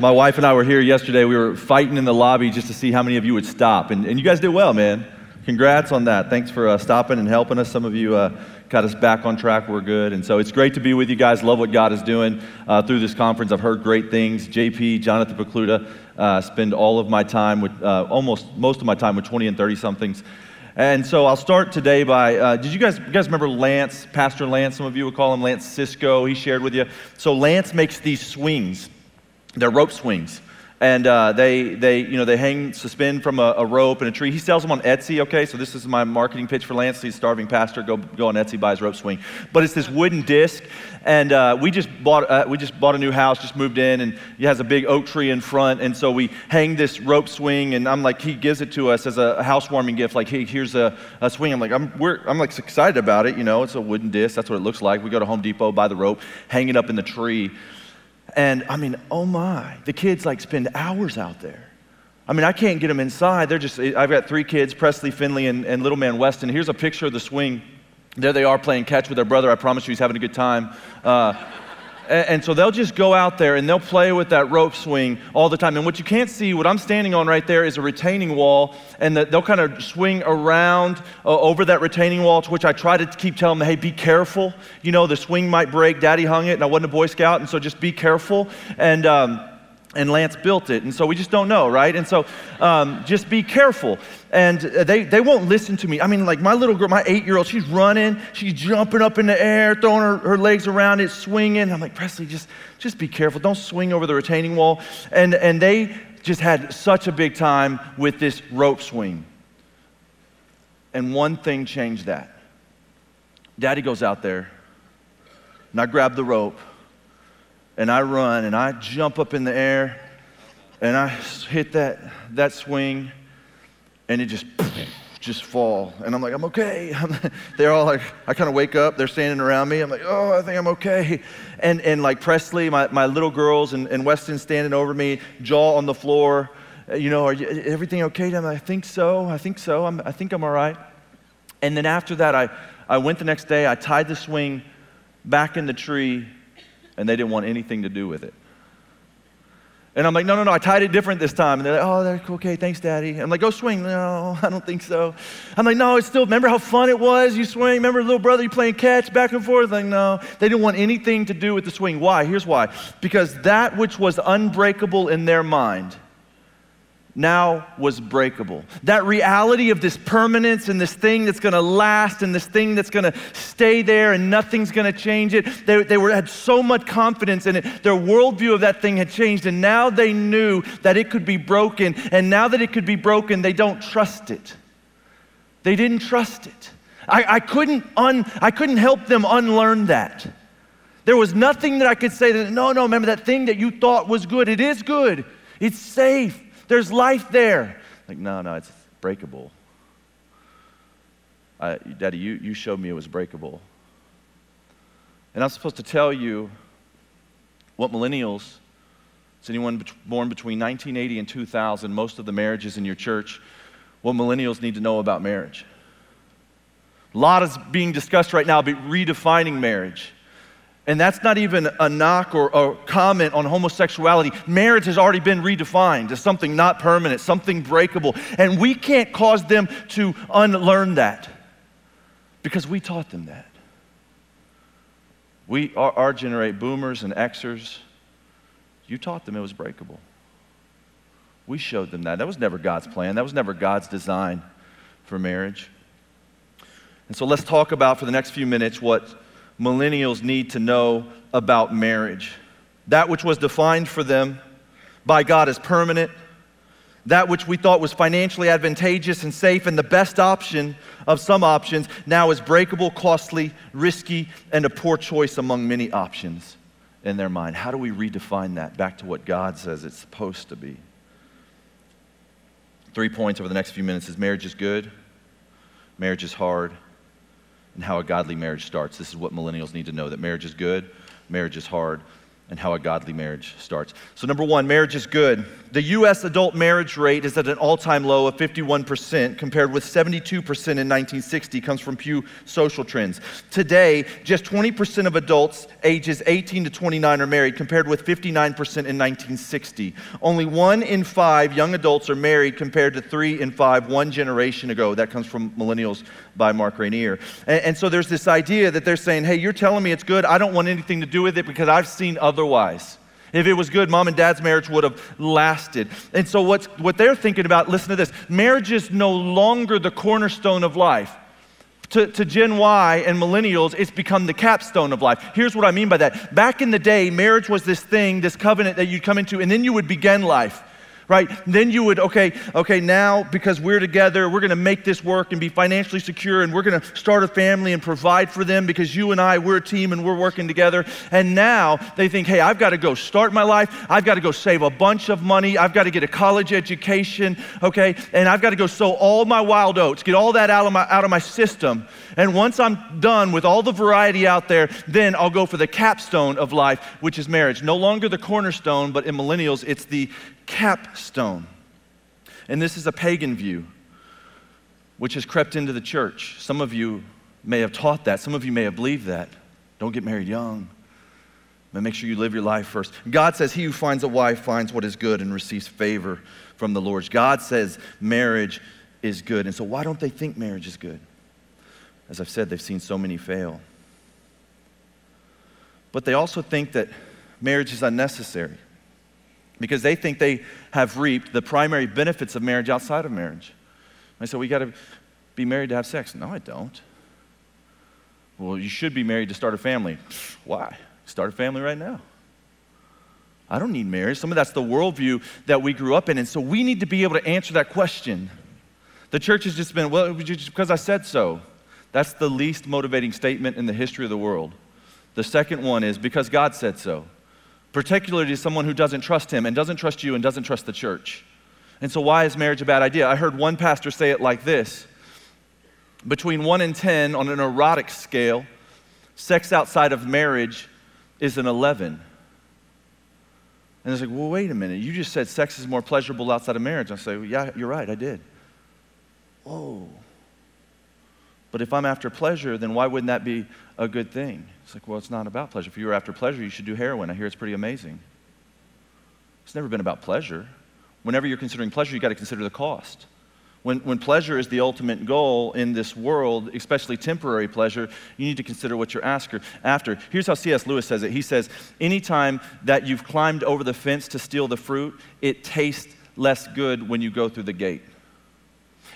My wife and I were here yesterday. We were fighting in the lobby just to see how many of you would stop. And, and you guys did well, man. Congrats on that. Thanks for uh, stopping and helping us. Some of you uh, got us back on track. We're good. And so it's great to be with you guys. Love what God is doing uh, through this conference. I've heard great things. JP, Jonathan Pokluda, uh, spend all of my time with, uh, almost most of my time with 20 and 30 somethings. And so I'll start today by, uh, did you guys, you guys remember Lance, Pastor Lance? Some of you would call him Lance Cisco. He shared with you. So Lance makes these swings. They're rope swings. And uh, they, they, you know, they hang, suspend from a, a, rope and a tree. He sells them on Etsy, okay? So this is my marketing pitch for Lance. He's starving pastor. Go, go on Etsy, buy his rope swing. But it's this wooden disc. And uh, we, just bought, uh, we just bought a new house, just moved in, and it has a big oak tree in front. And so we hang this rope swing, and I'm like, he gives it to us as a housewarming gift. Like, hey, here's a, a swing. I'm like, I'm, we're, I'm like excited about it. You know, it's a wooden disc. That's what it looks like. We go to Home Depot, buy the rope, hang it up in the tree. And I mean, oh my, the kids like spend hours out there. I mean, I can't get them inside. They're just, I've got three kids, Presley, Finley, and, and little man Weston. Here's a picture of the swing. There they are playing catch with their brother. I promise you he's having a good time. Uh, and, so they'll just go out there and they'll play with that rope swing all the time. And what you can't see, what I'm standing on right there is a retaining wall. And they'll kind of swing around uh, over that retaining wall, to which I try to keep telling them, hey, be careful. You know, the swing might break. Daddy hung it, and I wasn't a Boy Scout. And so just be careful. And, um, and Lance built it. And so we just don't know, right? And so um, just be careful. And they, they won't listen to me. I mean, like my little girl, my eight year old, she's running, she's jumping up in the air, throwing her, her legs around it, swinging. I'm like, Presley, just, just be careful. Don't swing over the retaining wall. And, and they just had such a big time with this rope swing. And one thing changed that. Daddy goes out there, and I grab the rope and I run and I jump up in the air and I hit that, that swing and it just just fall. And i'm like i'm okay. They're all like i kind of wake up they're standing around me. I'm like oh i think i'm okay. And, and like presley my, my little girls and, and weston standing over me jaw on the floor. You know are you, everything okay? I'm, like, i think so i think so I'm, i think i'm all right. And then after that I, I went the next day i tied the swing back in the tree and they didn't want anything to do with it. And I'm like, no, no, no, I tied it different this time. And they're like, oh, that's cool. okay, thanks, Daddy. I'm like, go swing. No, I don't think so. I'm like, no, it's still, remember how fun it was? You swing. Remember little brother, you playing catch back and forth? Like, no. They didn't want anything to do with the swing. Why? Here's why. Because that which was unbreakable in their mind now was breakable. That reality of this permanence and this thing that's going to last and this thing that's going to stay there and nothing's going to change it. They, they were, had so much confidence in it. Their worldview of that thing had changed, and now they knew that it could be broken. And now that it could be broken, they don't trust it. They didn't trust it. I, I couldn't, un, I couldn't help them unlearn that. There was nothing that I could say that, no, no, remember that thing that you thought was good. It is good, it's safe. There's life there. Like, no, no, it's breakable. I, Daddy, you, you showed me it was breakable. And I'm supposed to tell you what millennials, it's anyone born between 1980 and 2000, most of the marriages in your church, what millennials need to know about marriage. A lot is being discussed right now about redefining marriage. And that's not even a knock or a comment on homosexuality. Marriage has already been redefined as something not permanent, something breakable. And we can't cause them to unlearn that because we taught them that. We, our, our generate boomers and Xers, you taught them it was breakable. We showed them that. That was never God's plan, that was never God's design for marriage. And so let's talk about for the next few minutes what millennials need to know about marriage. That which was defined for them by God as permanent, that which we thought was financially advantageous and safe and the best option of some options now is breakable, costly, risky, and a poor choice among many options in their mind. How do we redefine that back to what God says it's supposed to be? Three points over the next few minutes is marriage is good, marriage is hard, and how a godly marriage starts. This is what millennials need to know that marriage is good, marriage is hard, and how a godly marriage starts. So, number one, marriage is good. The US adult marriage rate is at an all time low of 51%, compared with 72% in 1960, comes from Pew Social Trends. Today, just 20% of adults ages 18 to 29 are married, compared with 59% in 1960. Only one in five young adults are married, compared to three in five one generation ago. That comes from Millennials by Mark Rainier. And, and so there's this idea that they're saying, hey, you're telling me it's good. I don't want anything to do with it because I've seen otherwise. If it was good, mom and dad's marriage would have lasted. And so, what's, what they're thinking about, listen to this marriage is no longer the cornerstone of life. To, to, Gen Y and millennials, it's become the capstone of life. Here's what I mean by that. Back in the day, marriage was this thing, this covenant that you'd come into, and then you would begin life right? Then you would, okay, okay, now because we're together, we're gonna make this work and be financially secure and we're gonna start a family and provide for them because you and I, we're a team and we're working together. And now they think, hey, I've gotta go start my life, I've gotta go save a bunch of money, I've gotta get a college education, okay, and I've gotta go sow all my wild oats, get all that out of my, out of my system. And once I'm done with all the variety out there, then I'll go for the capstone of life, which is marriage. No longer the cornerstone, but in millennials, it's the capstone. And this is a pagan view which has crept into the church. Some of you may have taught that, some of you may have believed that. Don't get married young. But make sure you live your life first. God says, He who finds a wife finds what is good and receives favor from the Lord. God says marriage is good. And so, why don't they think marriage is good? As I've said, they've seen so many fail. But they also think that marriage is unnecessary because they think they have reaped the primary benefits of marriage outside of marriage. I said, We got to be married to have sex. No, I don't. Well, you should be married to start a family. Why? Start a family right now. I don't need marriage. Some of that's the worldview that we grew up in. And so we need to be able to answer that question. The church has just been, well, just because I said so. That's the least motivating statement in the history of the world. The second one is because God said so particularly to someone who doesn't trust him and doesn't trust you and doesn't trust the church. And so, why is marriage a bad idea? I heard one pastor say it like this Between 1 and 10 on an erotic scale, sex outside of marriage is an 11. And it's like, well, wait a minute. You just said sex is more pleasurable outside of marriage. I say, well, yeah, you're right, I did. Whoa. But if I'm after pleasure, then why wouldn't that be a good thing? It's like, well, it's not about pleasure. If you were after pleasure, you should do heroin. I hear it's pretty amazing. It's never been about pleasure. Whenever you're considering pleasure, you've got to consider the cost. When, when pleasure is the ultimate goal in this world, especially temporary pleasure, you need to consider what you're after. Here's how C.S. Lewis says it. He says, Anytime that you've climbed over the fence to steal the fruit, it tastes less good when you go through the gate.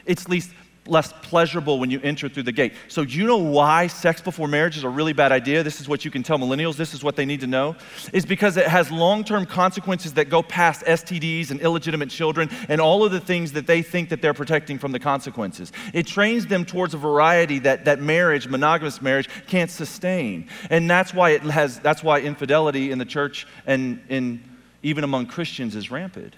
It's least less pleasurable when you enter through the gate. So, you know why sex before marriage is a really bad idea? This is what you can tell millennials. This is what they need to know. Is because it has long term consequences that go past STDs and illegitimate children and all of the things that they think that they're protecting from the consequences. It trains them towards a variety that, that marriage, monogamous marriage, can't sustain. And that's why it has, that's why infidelity in the church and in, even among Christians is rampant.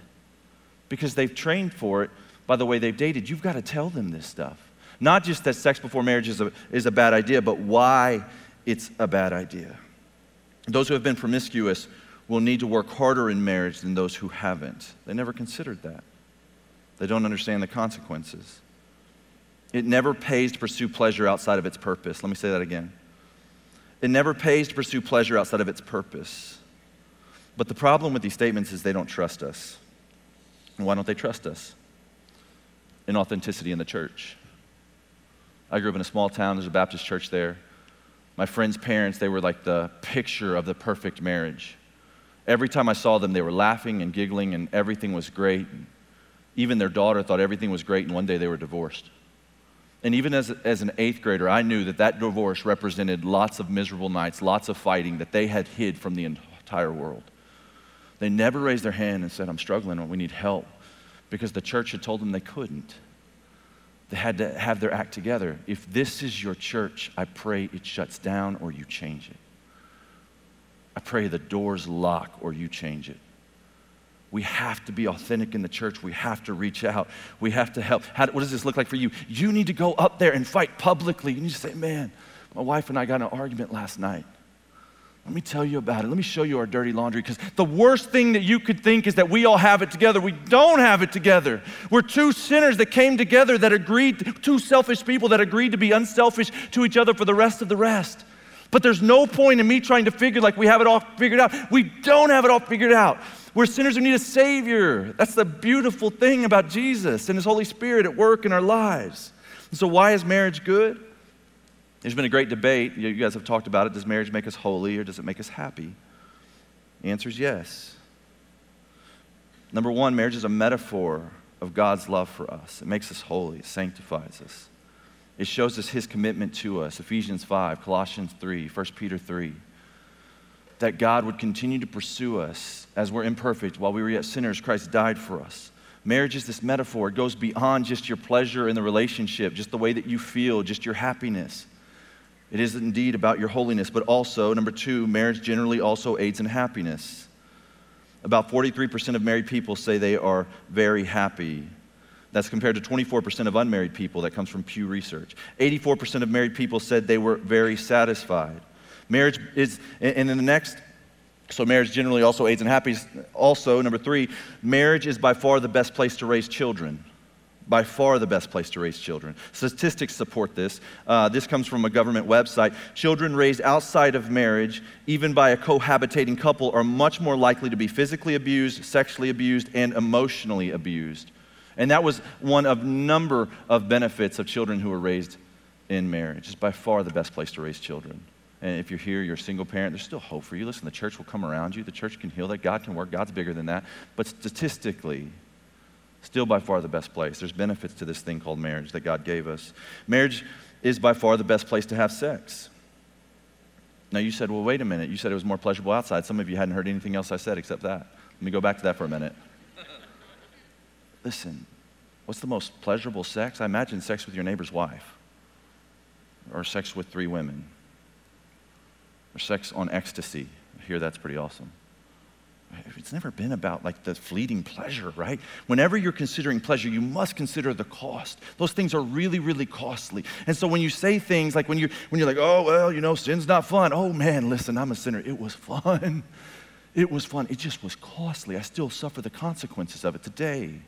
Because they've trained for it by the way they've dated. You've got to tell them this stuff. Not just that sex before marriage is a, is a bad idea, but why it's a bad idea. Those who have been promiscuous will need to work harder in marriage than those who haven't. They never considered that. They don't understand the consequences. It never pays to pursue pleasure outside of its purpose. Let me say that again. It never pays to pursue pleasure outside of its purpose. But the problem with these statements is they don't trust us. Why don't they trust us? In authenticity in the church. I grew up in a small town, there's a Baptist church there. My friends' parents, they were like the picture of the perfect marriage. Every time I saw them, they were laughing and giggling, and everything was great. Even their daughter thought everything was great, and one day they were divorced. And even as, as an eighth grader, I knew that that divorce represented lots of miserable nights, lots of fighting that they had hid from the entire world. They never raised their hand and said, I'm struggling, we need help because the church had told them they couldn't. They had to have their act together. If this is your church, I pray it shuts down or you change it. I pray the doors lock or you change it. We have to be authentic in the church. We have to reach out. We have to help. How, what does this look like for you? You need to go up there and fight publicly. You need to say, man, my wife and I got an argument last night. Let me tell you about it. Let me show you our dirty laundry because the worst thing that you could think is that we all have it together. We don't have it together. We're two sinners that came together that agreed, two selfish people that agreed to be unselfish to each other for the rest of the rest. But there's no point in me trying to figure like we have it all figured out. We don't have it all figured out. We're sinners who need a Savior. That's the beautiful thing about Jesus and His Holy Spirit at work in our lives. And so, why is marriage good? There's been a great debate. You guys have talked about it. Does marriage make us holy or does it make us happy? The answer is yes. Number one, marriage is a metaphor of God's love for us. It makes us holy, it sanctifies us. It shows us his commitment to us. Ephesians 5, Colossians 3, 1 Peter 3. That God would continue to pursue us as we're imperfect. While we were yet sinners, Christ died for us. Marriage is this metaphor. It goes beyond just your pleasure in the relationship, just the way that you feel, just your happiness. It is indeed about your holiness, but also, number two, marriage generally also aids in happiness. About 43% of married people say they are very happy. That's compared to 24% of unmarried people. That comes from Pew Research. 84% of married people said they were very satisfied. Marriage is, and in the next, so marriage generally also aids in happiness. Also, number three, marriage is by far the best place to raise children by far the best place to raise children. Statistics support this. Uh, this comes from a government website. Children raised outside of marriage, even by a cohabitating couple, are much more likely to be physically abused, sexually abused, and emotionally abused. And that was one of number of benefits of children who were raised in marriage. It's by far the best place to raise children. And if you're here, you're a single parent, there's still hope for you. Listen, the church will come around you. The church can heal that. God can work. God's bigger than that. But statistically, Still by far the best place. There's benefits to this thing called marriage that God gave us. Marriage is by far the best place to have sex. Now, you said, well, wait a minute. You said it was more pleasurable outside. Some of you hadn't heard anything else I said except that. Let me go back to that for a minute. Listen, what's the most pleasurable sex? I imagine sex with your neighbor's wife, or sex with three women, or sex on ecstasy. I hear that's pretty awesome. It's never been about like the fleeting pleasure, right? Whenever you're considering pleasure, you must consider the cost. Those things are really, really costly. And so when you say things like when you're when you're like, oh well, you know, sin's not fun. Oh man, listen, I'm a sinner. It was fun. It was fun. It just was costly. I still suffer the consequences of it today.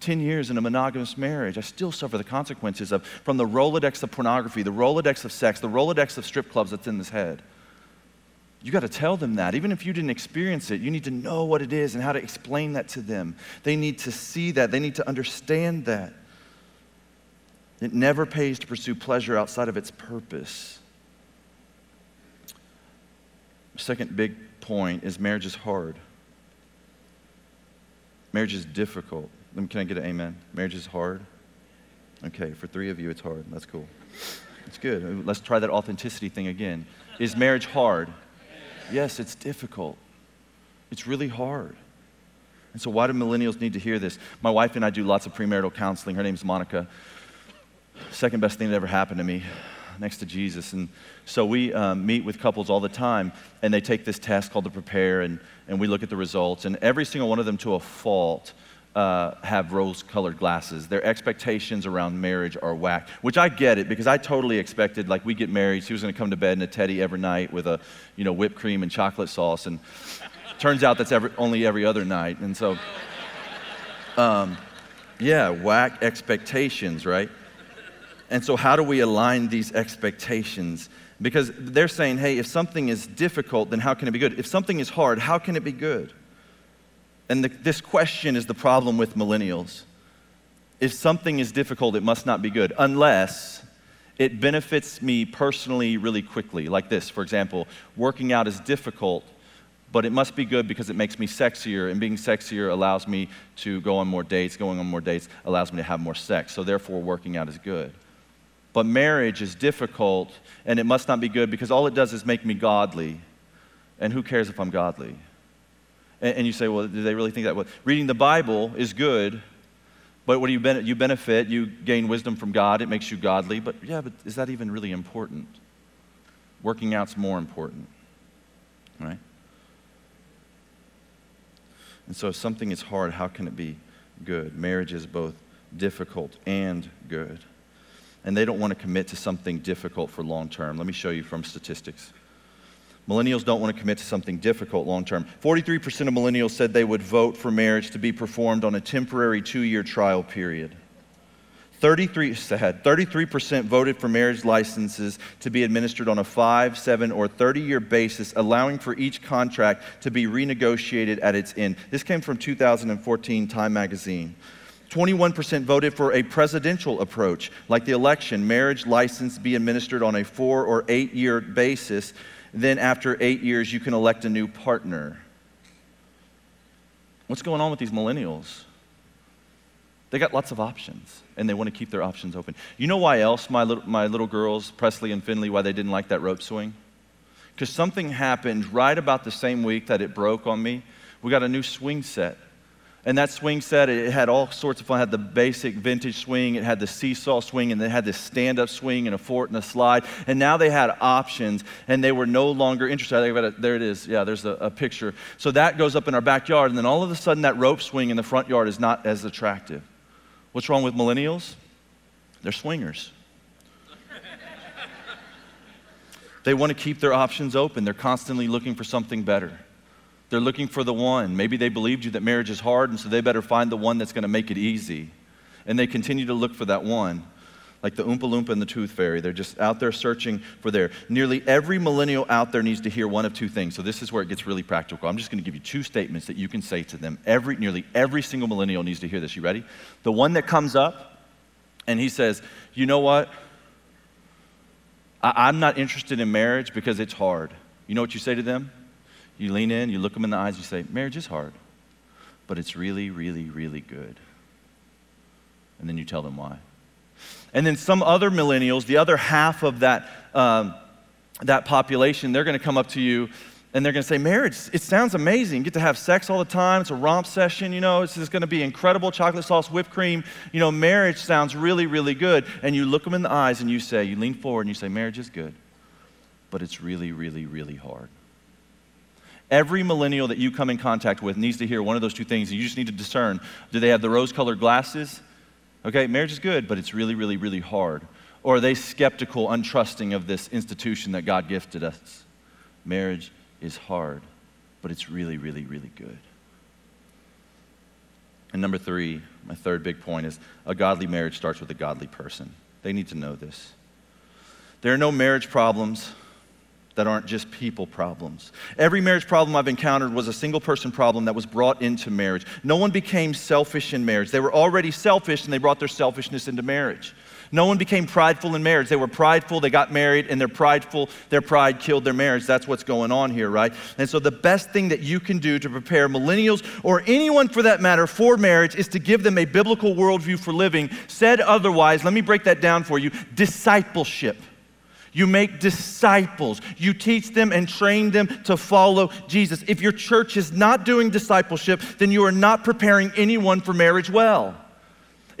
10 years in a monogamous marriage, I still suffer the consequences of from the Rolodex of pornography, the Rolodex of sex, the Rolodex of strip clubs that's in this head. You got to tell them that. Even if you didn't experience it, you need to know what it is and how to explain that to them. They need to see that, they need to understand that. It never pays to pursue pleasure outside of its purpose. Second big point is marriage is hard. Marriage is difficult. Can I get an amen? Marriage is hard? Okay, for three of you, it's hard. That's cool. It's good. Let's try that authenticity thing again. Is marriage hard? Yes, it's difficult. It's really hard. And so, why do millennials need to hear this? My wife and I do lots of premarital counseling. Her name's Monica. Second best thing that ever happened to me next to Jesus. And so we um, meet with couples all the time, and they take this test called the Prepare, and, and we look at the results. And every single one of them, to a fault, uh, have rose colored glasses. Their expectations around marriage are whack, which I get it because I totally expected, like, we get married, she was going to come to bed in a teddy every night with a, you know, whipped cream and chocolate sauce. And turns out that's every, only every other night. And so, um, yeah, whack expectations, right? And so, how do we align these expectations? Because they're saying, hey, if something is difficult, then how can it be good? If something is hard, how can it be good? And the, this question is the problem with millennials. If something is difficult, it must not be good, unless it benefits me personally really quickly. Like this, for example, working out is difficult, but it must be good because it makes me sexier, and being sexier allows me to go on more dates. Going on more dates allows me to have more sex, so therefore, working out is good. But marriage is difficult, and it must not be good because all it does is make me godly. And who cares if I'm godly? And, you say, well, do they really think that? Well, reading the Bible is good, but what do you, ben- you benefit? You gain wisdom from God. It makes you godly. But yeah, but is that even really important? Working out's more important, right? And so if something is hard, how can it be good? Marriage is both difficult and good. And they don't want to commit to something difficult for long term. Let me show you from statistics. Millennials don't want to commit to something difficult long term. 43% of millennials said they would vote for marriage to be performed on a temporary two year trial period. 33, sad, 33% voted for marriage licenses to be administered on a five, seven, or 30 year basis, allowing for each contract to be renegotiated at its end. This came from 2014 Time magazine. 21% voted for a presidential approach, like the election, marriage license be administered on a four or eight year basis. Then, after eight years, you can elect a new partner. What's going on with these millennials? They got lots of options, and they want to keep their options open. You know why else my little, my little girls, Presley and Finley, why they didn't like that rope swing? Because something happened right about the same week that it broke on me. We got a new swing set. And that swing set, it had all sorts of fun. It had the basic vintage swing, it had the seesaw swing, and it had this stand up swing and a fort and a slide. And now they had options, and they were no longer interested. There it is. Yeah, there's a, a picture. So that goes up in our backyard, and then all of a sudden, that rope swing in the front yard is not as attractive. What's wrong with millennials? They're swingers. they want to keep their options open, they're constantly looking for something better. They're looking for the one. Maybe they believed you that marriage is hard, and so they better find the one that's going to make it easy. And they continue to look for that one. Like the Oompa Loompa and the Tooth Fairy. They're just out there searching for there. Nearly every millennial out there needs to hear one of two things. So this is where it gets really practical. I'm just going to give you two statements that you can say to them. Every, nearly every single millennial needs to hear this. You ready? The one that comes up and he says, You know what? I, I'm not interested in marriage because it's hard. You know what you say to them? You lean in, you look them in the eyes, you say, Marriage is hard, but it's really, really, really good. And then you tell them why. And then some other millennials, the other half of that, um, that population, they're going to come up to you and they're going to say, Marriage, it sounds amazing. You get to have sex all the time. It's a romp session, you know. It's just going to be incredible chocolate sauce, whipped cream. You know, marriage sounds really, really good. And you look them in the eyes and you say, You lean forward and you say, Marriage is good, but it's really, really, really hard. Every millennial that you come in contact with needs to hear one of those two things. You just need to discern do they have the rose colored glasses? Okay, marriage is good, but it's really, really, really hard. Or are they skeptical, untrusting of this institution that God gifted us? Marriage is hard, but it's really, really, really good. And number three, my third big point is a godly marriage starts with a godly person. They need to know this. There are no marriage problems that aren't just people problems. Every marriage problem I've encountered was a single person problem that was brought into marriage. No one became selfish in marriage. They were already selfish and they brought their selfishness into marriage. No one became prideful in marriage. They were prideful, they got married, and they're prideful, their pride killed their marriage. That's what's going on here, right? And so, the best thing that you can do to prepare millennials or anyone for that matter for marriage is to give them a biblical worldview for living. Said otherwise, let me break that down for you discipleship. You make disciples. You teach them and train them to follow Jesus. If your church is not doing discipleship, then you are not preparing anyone for marriage well.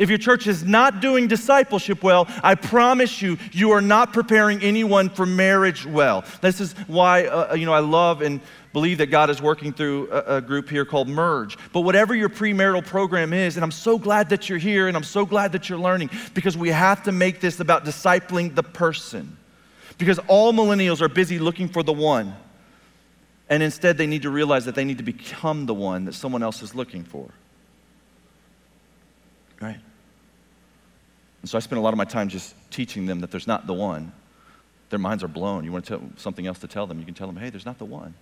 If your church is not doing discipleship well, I promise you, you are not preparing anyone for marriage well. This is why, uh, you know, I love and believe that God is working through a, a, group here called Merge. But whatever your premarital program is, and I'm so glad that you're here and I'm so glad that you're learning because we have to make this about discipling the person. Because all millennials are busy looking for the one. And instead, they need to realize that they need to become the one that someone else is looking for. Right? And so I spend a lot of my time just teaching them that there's not the one. Their minds are blown. You want to tell something else to tell them, you can tell them, hey, there's not the one.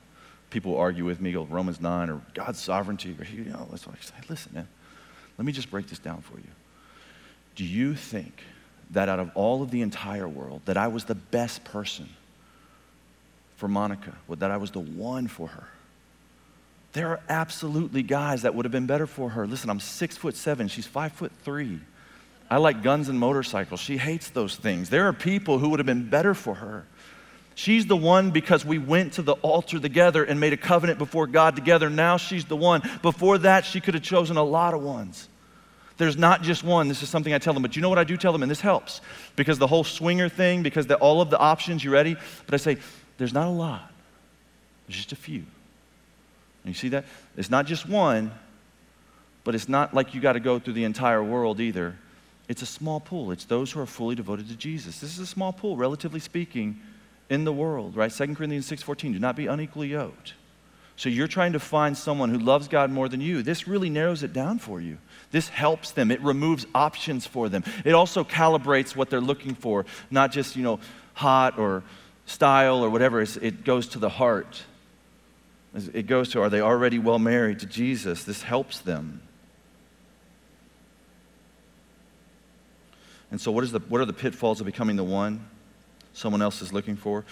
People argue with me, go Romans 9 or God's sovereignty, or you know, that's what I say. Listen, man, let me just break this down for you. Do you think that out of all of the entire world, that I was the best person for Monica, that I was the one for her. There are absolutely guys that would have been better for her. Listen, I'm six foot seven, she's five foot three. I like guns and motorcycles. She hates those things. There are people who would have been better for her. She's the one because we went to the altar together and made a covenant before God together. Now she's the one. Before that, she could have chosen a lot of ones. There's not just one. This is something I tell them, but you know what I do tell them, and this helps because the whole swinger thing, because the, all of the options, you ready? But I say, there's not a lot, there's just a few. And you see that? It's not just one, but it's not like you got to go through the entire world either. It's a small pool. It's those who are fully devoted to Jesus. This is a small pool, relatively speaking, in the world, right? 2 Corinthians 6:14, do not be unequally yoked. So you're trying to find someone who loves God more than you. This really narrows it down for you. This helps them. It removes options for them. It also calibrates what they're looking for, not just, you know, hot or style or whatever. It's, it goes to the heart. It goes to are they already well married to Jesus? This helps them. And so, what, is the, what are the pitfalls of becoming the one someone else is looking for?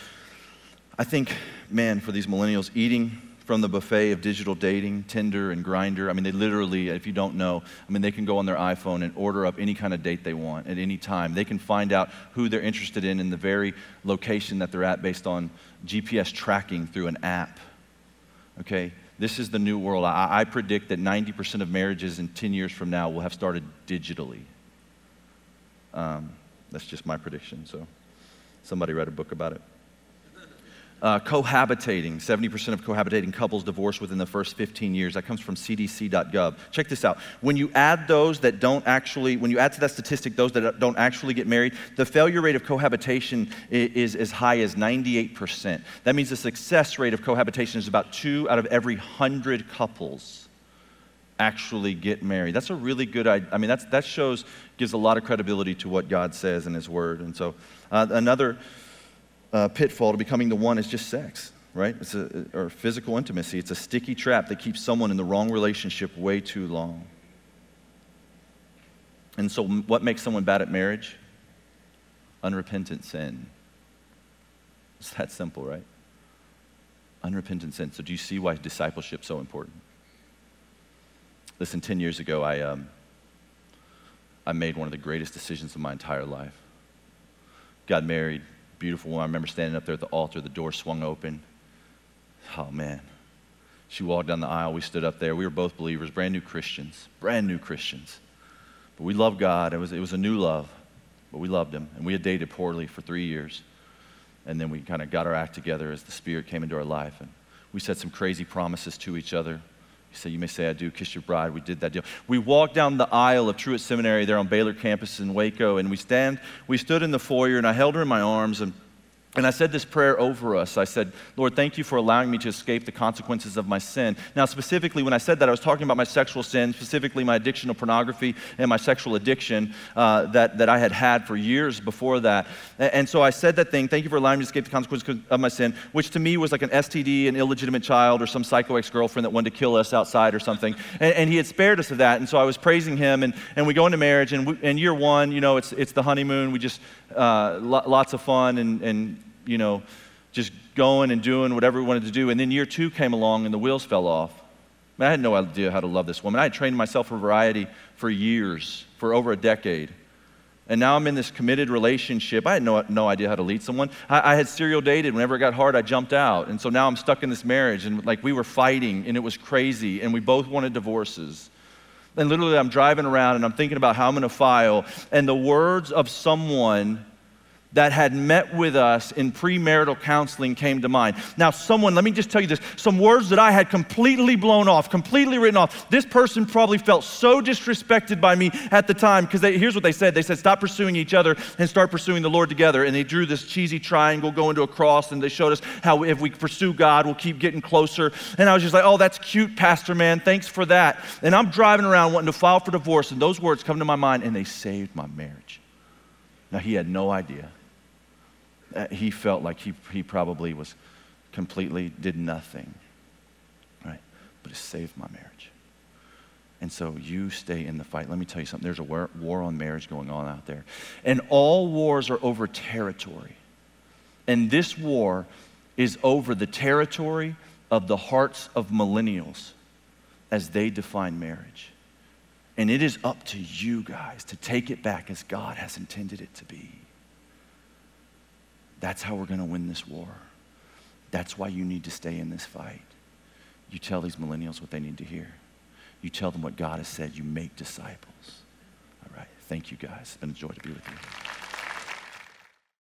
I think, man, for these millennials, eating from the buffet of digital dating, Tinder and Grindr. I mean, they literally, if you don't know, I mean, they can go on their iPhone and order up any kind of date they want at any time. They can find out who they're interested in in the very location that they're at based on GPS tracking through an app. Okay? This is the new world. I, I predict that 90% of marriages in 10 years from now will have started digitally. Um, that's just my prediction. So somebody read a book about it. Uh, cohabitating, 70% of cohabitating couples divorce within the first 15 years. That comes from cdc.gov. Check this out. When you add those that don't actually, when you add to that statistic those that don't actually get married, the failure rate of cohabitation is, is as high as 98%. That means the success rate of cohabitation is about two out of every 100 couples actually get married. That's a really good idea. I mean, that's, that shows, gives a lot of credibility to what God says in His Word. And so, uh, another uh, pitfall to becoming the one is just sex, right? It's a, or physical intimacy. It's a sticky trap that keeps someone in the wrong relationship way too long. And so, what makes someone bad at marriage? Unrepentant sin. It's that simple, right? Unrepentant sin. So, do you see why discipleship is so important? Listen, 10 years ago, I, um, I made one of the greatest decisions of my entire life. Got married, beautiful woman. I remember standing up there at the altar, the door swung open. Oh, man. She walked down the aisle. We stood up there. We were both believers, brand new Christians, brand new Christians. But we loved God. It was, it was a new love, but we loved Him. And we had dated poorly for three years. And then we kind of got our act together as the Spirit came into our life. And we said some crazy promises to each other. Said, You may say, I do, kiss your bride. We did that deal. We walked down the aisle of Truett Seminary there on Baylor campus in Waco, and we stand, we stood in the foyer, and I held her in my arms, and and I said this prayer over us. I said, Lord, thank you for allowing me to escape the consequences of my sin. Now, specifically, when I said that, I was talking about my sexual sin, specifically my addiction to pornography and my sexual addiction uh, that, that I had had for years before that. And, so I said that thing, thank you for allowing me to escape the consequences of my sin, which to me was like an STD, an illegitimate child, or some psycho ex girlfriend that wanted to kill us outside or something. And, and, he had spared us of that. And so I was praising him, and, and we go into marriage, and, we, and year one, you know, it's, it's the honeymoon. We just, uh, lots of fun and, and you know, just going and doing whatever we wanted to do. And then year two came along and the wheels fell off. I, mean, I had no idea how to love this woman. I had trained myself for variety for years, for over a decade. And now I'm in this committed relationship. I had no, no idea how to lead someone. I, I, had serial dated. Whenever it got hard, I jumped out. And so now I'm stuck in this marriage. And like we were fighting, and it was crazy. And we both wanted divorces. And literally, I'm driving around and I'm thinking about how I'm going to file. And the words of someone that had met with us in premarital counseling came to mind. Now, someone, let me just tell you this some words that I had completely blown off, completely written off. This person probably felt so disrespected by me at the time because here's what they said they said, Stop pursuing each other and start pursuing the Lord together. And they drew this cheesy triangle going to a cross and they showed us how if we pursue God, we'll keep getting closer. And I was just like, Oh, that's cute, Pastor man. Thanks for that. And I'm driving around wanting to file for divorce, and those words come to my mind and they saved my marriage. Now, he had no idea. Uh, he felt like he, he probably was completely did nothing, right? But it saved my marriage. And so you stay in the fight. Let me tell you something. There's a war, war on marriage going on out there. And all wars are over territory. And this war is over the territory of the hearts of millennials as they define marriage. And it is up to you guys to take it back as God has intended it to be. That's how we're going to win this war. That's why you need to stay in this fight. You tell these millennials what they need to hear. You tell them what God has said. You make disciples. All right. Thank you guys. It's been a joy to be with you.